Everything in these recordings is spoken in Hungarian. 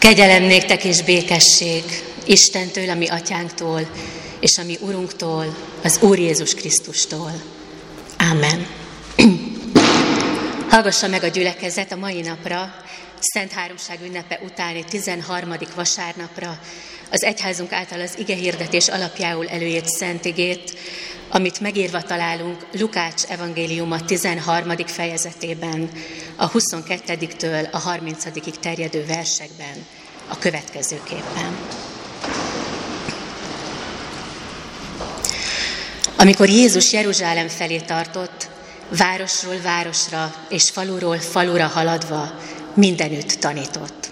Kegyelem néktek és békesség Istentől, ami atyánktól, és ami Urunktól, az Úr Jézus Krisztustól. Amen. Hallgassa meg a gyülekezet a mai napra, Szent Háromság ünnepe utáni 13. vasárnapra, az egyházunk által az ige hirdetés alapjául előírt Szent igét, amit megírva találunk Lukács evangéliuma 13. fejezetében, a 22-től a 30 terjedő versekben, a következőképpen. Amikor Jézus Jeruzsálem felé tartott, városról városra és faluról falura haladva mindenütt tanított.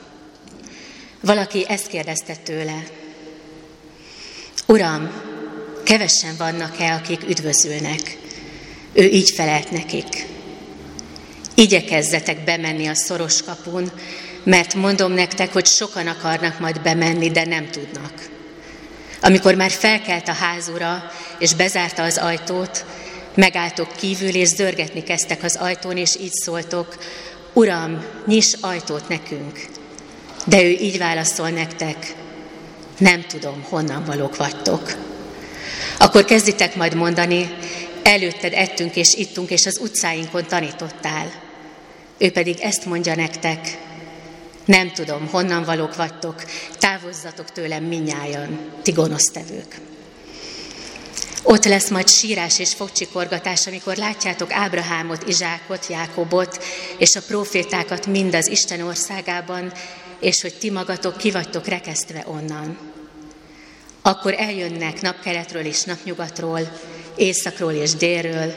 Valaki ezt kérdezte tőle, Uram, kevesen vannak-e, akik üdvözülnek? Ő így felelt nekik. Igyekezzetek bemenni a szoros kapun, mert mondom nektek, hogy sokan akarnak majd bemenni, de nem tudnak. Amikor már felkelt a házura, és bezárta az ajtót, megálltok kívül, és zörgetni kezdtek az ajtón, és így szóltok, Uram, nyiss ajtót nekünk. De ő így válaszol nektek, nem tudom, honnan valók vagytok. Akkor kezditek majd mondani, előtted ettünk és ittunk, és az utcáinkon tanítottál. Ő pedig ezt mondja nektek, nem tudom, honnan valók vagytok, távozzatok tőlem minnyájan, ti gonosztevők. Ott lesz majd sírás és fogcsikorgatás, amikor látjátok Ábrahámot, Izsákot, Jákobot és a profétákat mind az Isten országában, és hogy ti magatok ki vagytok rekesztve onnan. Akkor eljönnek napkeletről és napnyugatról, északról és délről,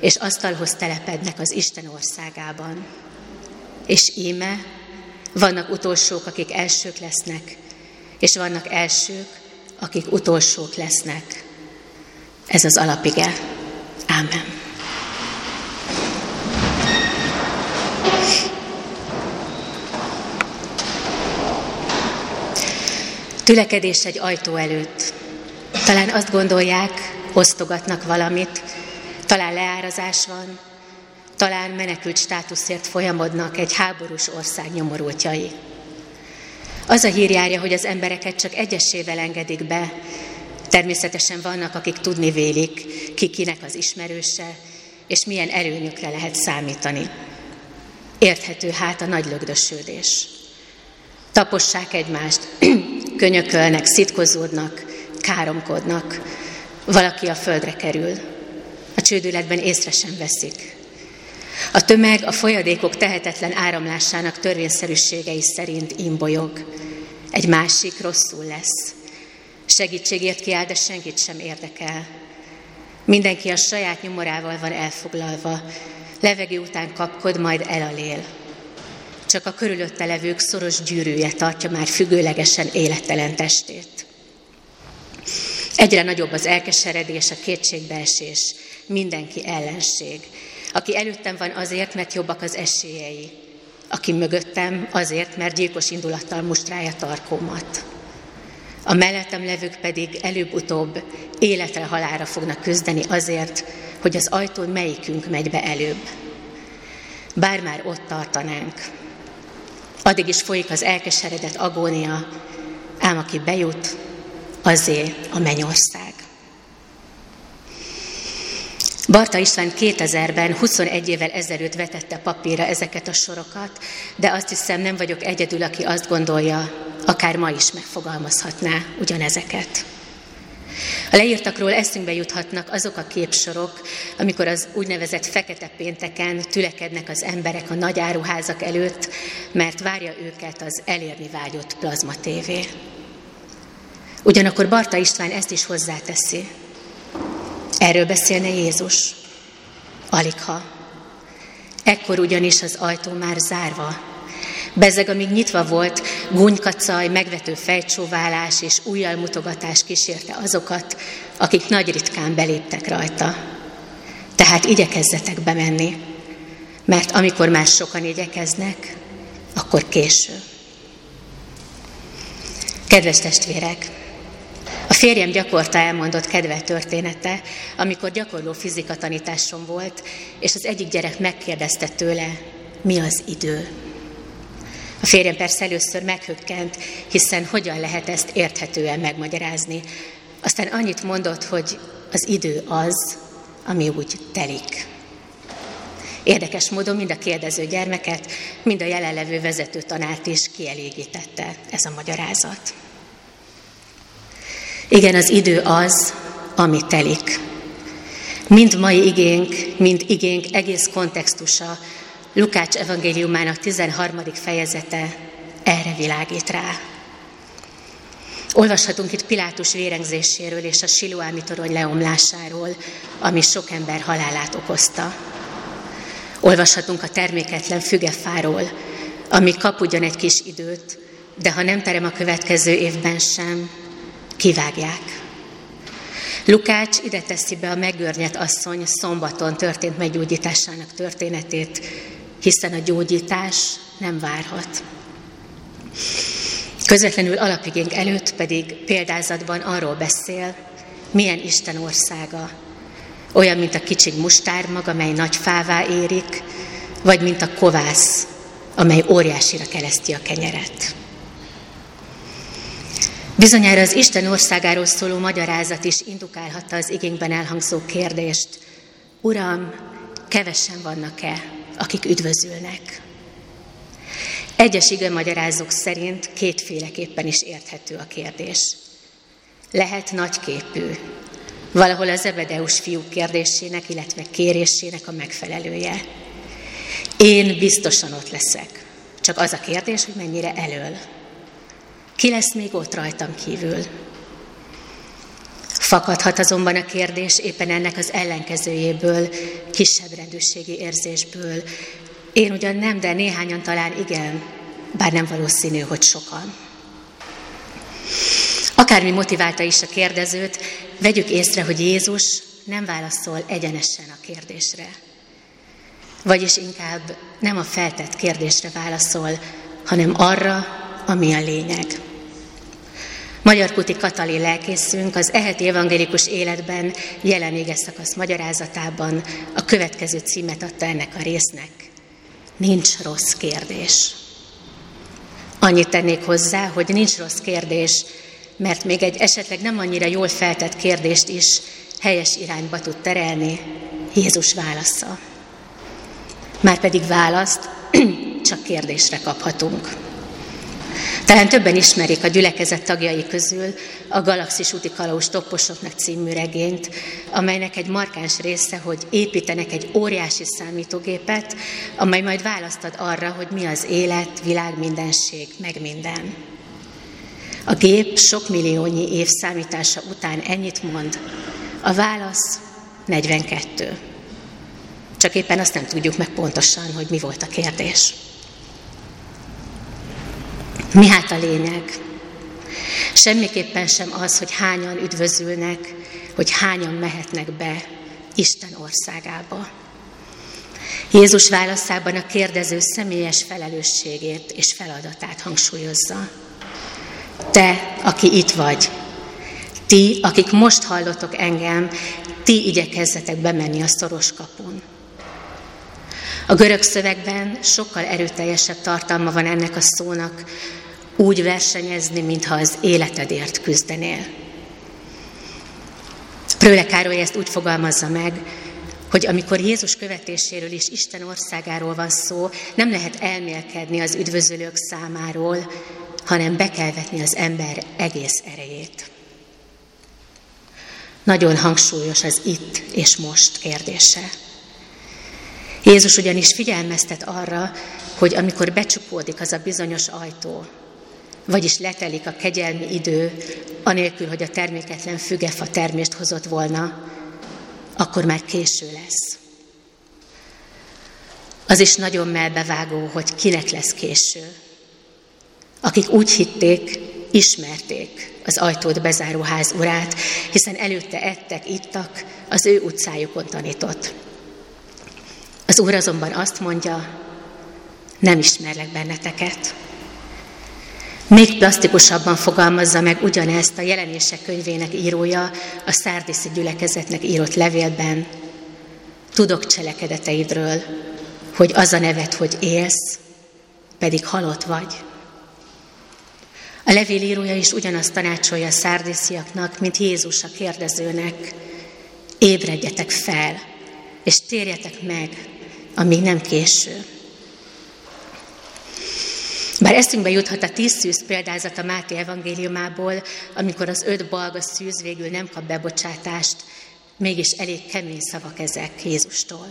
és asztalhoz telepednek az Isten országában. És íme, vannak utolsók, akik elsők lesznek, és vannak elsők, akik utolsók lesznek. Ez az alapige. Ámen. Tülekedés egy ajtó előtt. Talán azt gondolják, osztogatnak valamit, talán leárazás van, talán menekült státuszért folyamodnak egy háborús ország nyomorultjai. Az a hír járja, hogy az embereket csak egyesével engedik be, Természetesen vannak, akik tudni vélik, ki kinek az ismerőse, és milyen előnyökre lehet számítani. Érthető hát a nagy lögdösödés. Tapossák egymást, könyökölnek, szitkozódnak, káromkodnak. Valaki a földre kerül. A csődületben észre sem veszik. A tömeg a folyadékok tehetetlen áramlásának törvényszerűségei szerint imbolyog. Egy másik rosszul lesz. Segítségért kiáll, de senkit sem érdekel. Mindenki a saját nyomorával van elfoglalva. Levegő után kapkod, majd elalél. Csak a körülötte levők szoros gyűrűje tartja már függőlegesen élettelen testét. Egyre nagyobb az elkeseredés, a kétségbeesés, mindenki ellenség. Aki előttem van azért, mert jobbak az esélyei. Aki mögöttem azért, mert gyilkos indulattal mustrálja tarkómat. A mellettem levők pedig előbb-utóbb életre halára fognak küzdeni azért, hogy az ajtón melyikünk megy be előbb. Bár már ott tartanánk. Addig is folyik az elkeseredett agónia, ám aki bejut, azé a mennyország. Barta István 2000-ben, 21 évvel ezelőtt vetette papírra ezeket a sorokat, de azt hiszem nem vagyok egyedül, aki azt gondolja, akár ma is megfogalmazhatná ugyanezeket. A leírtakról eszünkbe juthatnak azok a képsorok, amikor az úgynevezett fekete pénteken tülekednek az emberek a nagy áruházak előtt, mert várja őket az elérni vágyott plazma tévé. Ugyanakkor Barta István ezt is hozzáteszi. Erről beszélne Jézus. Aligha. Ekkor ugyanis az ajtó már zárva. Bezeg, amíg nyitva volt, gúnykacaj, megvető fejcsóválás és mutogatás kísérte azokat, akik nagy ritkán beléptek rajta. Tehát igyekezzetek bemenni, mert amikor már sokan igyekeznek, akkor késő. Kedves testvérek, a férjem gyakorta elmondott kedve története, amikor gyakorló fizika tanításom volt, és az egyik gyerek megkérdezte tőle, mi az idő. A férjem persze először meghökkent, hiszen hogyan lehet ezt érthetően megmagyarázni. Aztán annyit mondott, hogy az idő az, ami úgy telik. Érdekes módon mind a kérdező gyermeket, mind a jelenlevő vezető tanárt is kielégítette ez a magyarázat. Igen, az idő az, ami telik. Mind mai igénk, mind igénk egész kontextusa Lukács evangéliumának 13. fejezete erre világít rá. Olvashatunk itt Pilátus vérengzéséről és a Siluámi torony leomlásáról, ami sok ember halálát okozta. Olvashatunk a terméketlen fügefáról, ami kap ugyan egy kis időt, de ha nem terem a következő évben sem, kivágják. Lukács ide teszi be a megörnyet asszony szombaton történt meggyógyításának történetét, hiszen a gyógyítás nem várhat. Közvetlenül alapigénk előtt pedig példázatban arról beszél, milyen Isten országa. Olyan, mint a kicsiny mustármag, amely nagy fává érik, vagy mint a kovász, amely óriásira kereszti a kenyeret. Bizonyára az Isten országáról szóló magyarázat is indukálhatta az igényben elhangzó kérdést. Uram, kevesen vannak-e, akik üdvözülnek? Egyes ige magyarázók szerint kétféleképpen is érthető a kérdés. Lehet nagyképű, valahol az Ebedeus fiúk kérdésének, illetve kérésének a megfelelője. Én biztosan ott leszek. Csak az a kérdés, hogy mennyire elől. Ki lesz még ott rajtam kívül? Fakadhat azonban a kérdés éppen ennek az ellenkezőjéből, kisebb rendőrségi érzésből. Én ugyan nem, de néhányan talán igen, bár nem valószínű, hogy sokan. Akármi motiválta is a kérdezőt, vegyük észre, hogy Jézus nem válaszol egyenesen a kérdésre. Vagyis inkább nem a feltett kérdésre válaszol, hanem arra, ami a lényeg. Magyar Kuti Katalin lelkészünk az eheti evangélikus életben jelen éges szakasz magyarázatában a következő címet adta ennek a résznek. Nincs rossz kérdés. Annyit tennék hozzá, hogy nincs rossz kérdés, mert még egy esetleg nem annyira jól feltett kérdést is helyes irányba tud terelni Jézus válasza. Márpedig választ csak kérdésre kaphatunk. Talán többen ismerik a gyülekezet tagjai közül a Galaxis úti kalauz topposoknak című regényt, amelynek egy markáns része, hogy építenek egy óriási számítógépet, amely majd választad arra, hogy mi az élet, világ, mindenség, meg minden. A gép sok milliónyi év számítása után ennyit mond. A válasz 42. Csak éppen azt nem tudjuk meg pontosan, hogy mi volt a kérdés. Mi hát a lényeg? Semmiképpen sem az, hogy hányan üdvözülnek, hogy hányan mehetnek be Isten országába. Jézus válaszában a kérdező személyes felelősségét és feladatát hangsúlyozza. Te, aki itt vagy, ti, akik most hallotok engem, ti igyekezzetek bemenni a szoros kapun. A görög szövegben sokkal erőteljesebb tartalma van ennek a szónak, úgy versenyezni, mintha az életedért küzdenél. Prőle Károly ezt úgy fogalmazza meg, hogy amikor Jézus követéséről és Isten országáról van szó, nem lehet elmélkedni az üdvözölők számáról, hanem be kell vetni az ember egész erejét. Nagyon hangsúlyos az itt és most kérdése. Jézus ugyanis figyelmeztet arra, hogy amikor becsukódik az a bizonyos ajtó, vagyis letelik a kegyelmi idő, anélkül, hogy a terméketlen fügefa termést hozott volna, akkor már késő lesz. Az is nagyon melbevágó, hogy kinek lesz késő. Akik úgy hitték, ismerték az ajtót bezáró ház urát, hiszen előtte ettek, ittak, az ő utcájukon tanított. Az úr azonban azt mondja, nem ismerlek benneteket. Még plastikusabban fogalmazza meg ugyanezt a jelenések könyvének írója a szárdiszi gyülekezetnek írott levélben. Tudok cselekedeteidről, hogy az a nevet, hogy élsz, pedig halott vagy. A levél írója is ugyanazt tanácsolja a szárdésziaknak, mint Jézus a kérdezőnek. Ébredjetek fel, és térjetek meg, amíg nem késő. Bár eszünkbe juthat a tíz szűz példázat a Máté evangéliumából, amikor az öt balga szűz végül nem kap bebocsátást, mégis elég kemény szavak ezek Jézustól.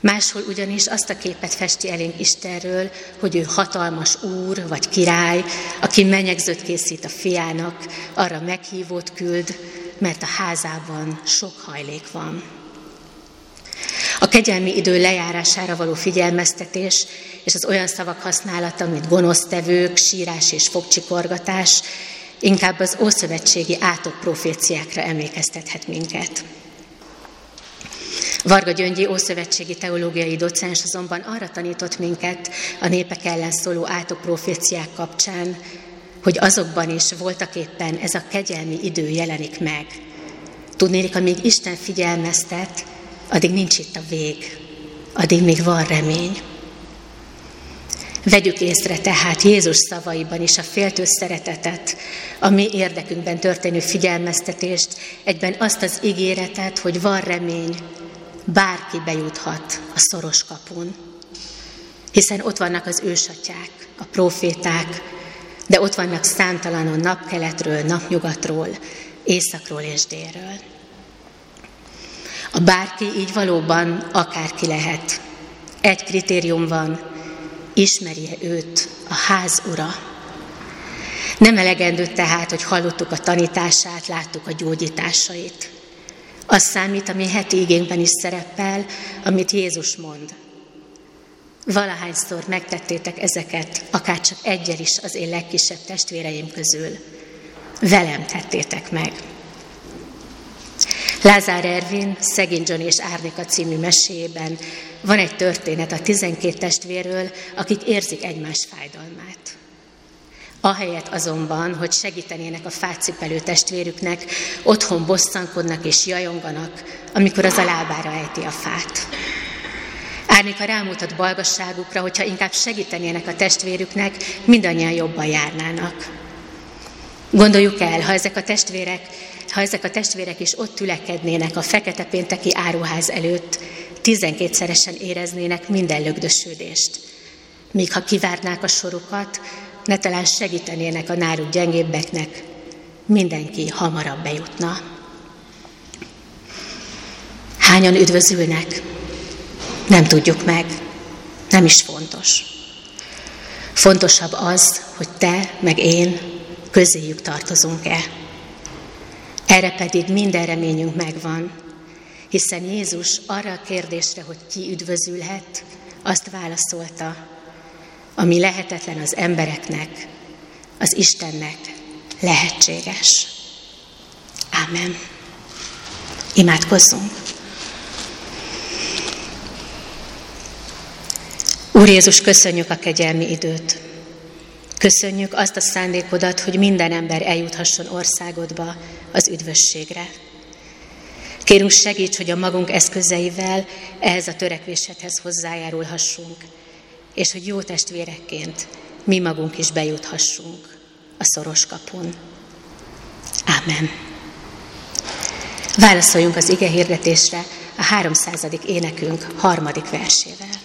Máshol ugyanis azt a képet festi elénk Istenről, hogy ő hatalmas úr vagy király, aki menyegzőt készít a fiának, arra meghívót küld, mert a házában sok hajlék van. Kegyelmi idő lejárására való figyelmeztetés és az olyan szavak használata, mint gonosztevők, sírás és fogcsikorgatás, inkább az ószövetségi átok proféciákra emlékeztethet minket. Varga Gyöngyi ószövetségi teológiai docens azonban arra tanított minket a népek ellen szóló átok proféciák kapcsán, hogy azokban is voltak éppen ez a kegyelmi idő jelenik meg. Tudnélik, amíg Isten figyelmeztet, addig nincs itt a vég, addig még van remény. Vegyük észre tehát Jézus szavaiban is a féltő szeretetet, a mi érdekünkben történő figyelmeztetést, egyben azt az ígéretet, hogy van remény, bárki bejuthat a szoros kapun. Hiszen ott vannak az ősatyák, a proféták, de ott vannak számtalanon napkeletről, napnyugatról, északról és délről. A bárki így valóban akárki lehet. Egy kritérium van, ismerje őt, a ház ura. Nem elegendő tehát, hogy hallottuk a tanítását, láttuk a gyógyításait. Az számít, ami heti igényben is szerepel, amit Jézus mond. Valahányszor megtettétek ezeket, akár csak egyel is az én legkisebb testvéreim közül. Velem tettétek meg. Lázár Ervin, Szegény John és Árnika című meséjében van egy történet a 12 testvérről, akik érzik egymás fájdalmát. Ahelyett azonban, hogy segítenének a fácipelő testvérüknek, otthon bosszankodnak és jajonganak, amikor az a lábára ejti a fát. Árnika rámutat balgasságukra, hogyha inkább segítenének a testvérüknek, mindannyian jobban járnának. Gondoljuk el, ha ezek a testvérek, ha ezek a testvérek is ott tülekednének a fekete pénteki áruház előtt, tizenkétszeresen éreznének minden lögdösödést. Míg ha kivárnák a sorukat, ne talán segítenének a náluk gyengébbeknek, mindenki hamarabb bejutna. Hányan üdvözülnek? Nem tudjuk meg, nem is fontos. Fontosabb az, hogy te meg én közéjük tartozunk-e. Erre pedig minden reményünk megvan, hiszen Jézus arra a kérdésre, hogy ki üdvözülhet, azt válaszolta, ami lehetetlen az embereknek, az Istennek lehetséges. Ámen. Imádkozzunk. Úr Jézus, köszönjük a kegyelmi időt. Köszönjük azt a szándékodat, hogy minden ember eljuthasson országodba az üdvösségre. Kérünk segíts, hogy a magunk eszközeivel ehhez a törekvésedhez hozzájárulhassunk, és hogy jó testvérekként mi magunk is bejuthassunk a szoros kapun. Ámen. Válaszoljunk az ige hirdetésre a 300. énekünk harmadik versével.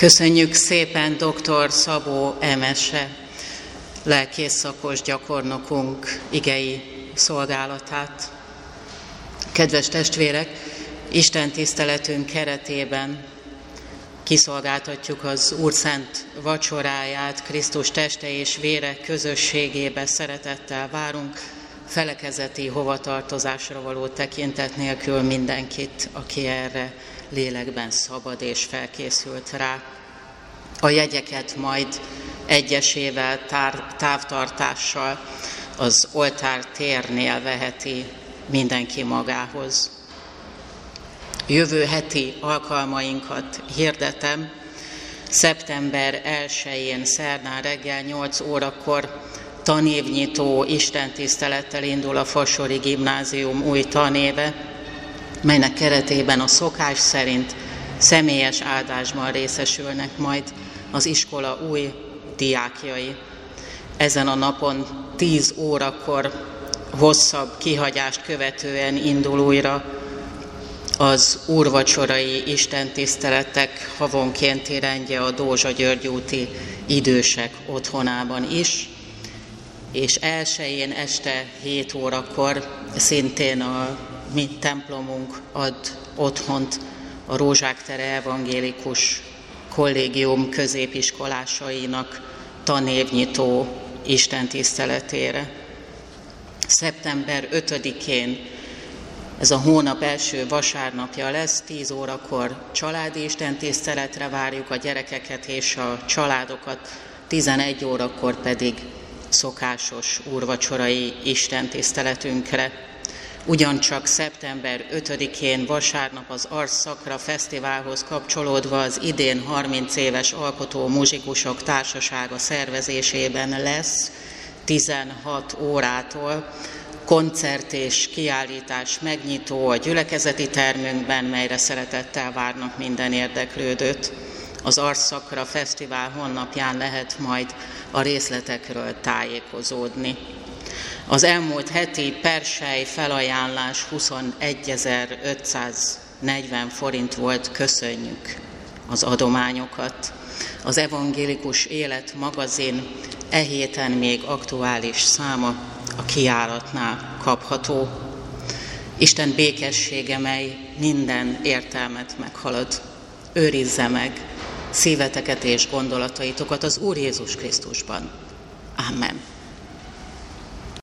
Köszönjük szépen dr. Szabó Emese, lelkész szakos gyakornokunk igei szolgálatát. Kedves testvérek, Isten tiszteletünk keretében kiszolgáltatjuk az Úr Szent vacsoráját, Krisztus teste és vére közösségébe szeretettel várunk, felekezeti hovatartozásra való tekintet nélkül mindenkit, aki erre lélekben szabad és felkészült rá. A jegyeket majd egyesével, tár, távtartással az oltár térnél veheti mindenki magához. Jövő heti alkalmainkat hirdetem. Szeptember 1-én szerdán reggel 8 órakor tanévnyitó istentisztelettel indul a Fasori Gimnázium új tanéve, melynek keretében a szokás szerint személyes áldásban részesülnek majd az iskola új diákjai. Ezen a napon 10 órakor hosszabb kihagyást követően indul újra az úrvacsorai istentiszteletek havonkénti rendje a Dózsa György úti idősek otthonában is, és elsőjén este 7 órakor szintén a mi templomunk ad otthont a Rózsák tere evangélikus kollégium középiskolásainak tanévnyitó istentiszteletére. Szeptember 5-én ez a hónap első vasárnapja lesz, 10 órakor családi istentiszteletre várjuk a gyerekeket és a családokat, 11 órakor pedig szokásos úrvacsorai istentiszteletünkre. Ugyancsak szeptember 5-én vasárnap az Ars Szakra Fesztiválhoz kapcsolódva az idén 30 éves alkotó muzsikusok társasága szervezésében lesz 16 órától koncert és kiállítás megnyitó a gyülekezeti termünkben, melyre szeretettel várnak minden érdeklődőt. Az Arszakra Fesztivál honlapján lehet majd a részletekről tájékozódni. Az elmúlt heti persely felajánlás 21.540 forint volt, köszönjük az adományokat. Az Evangélikus Élet magazin e héten még aktuális száma a kiáratnál kapható. Isten békessége, mely minden értelmet meghalad, őrizze meg szíveteket és gondolataitokat az Úr Jézus Krisztusban. Amen.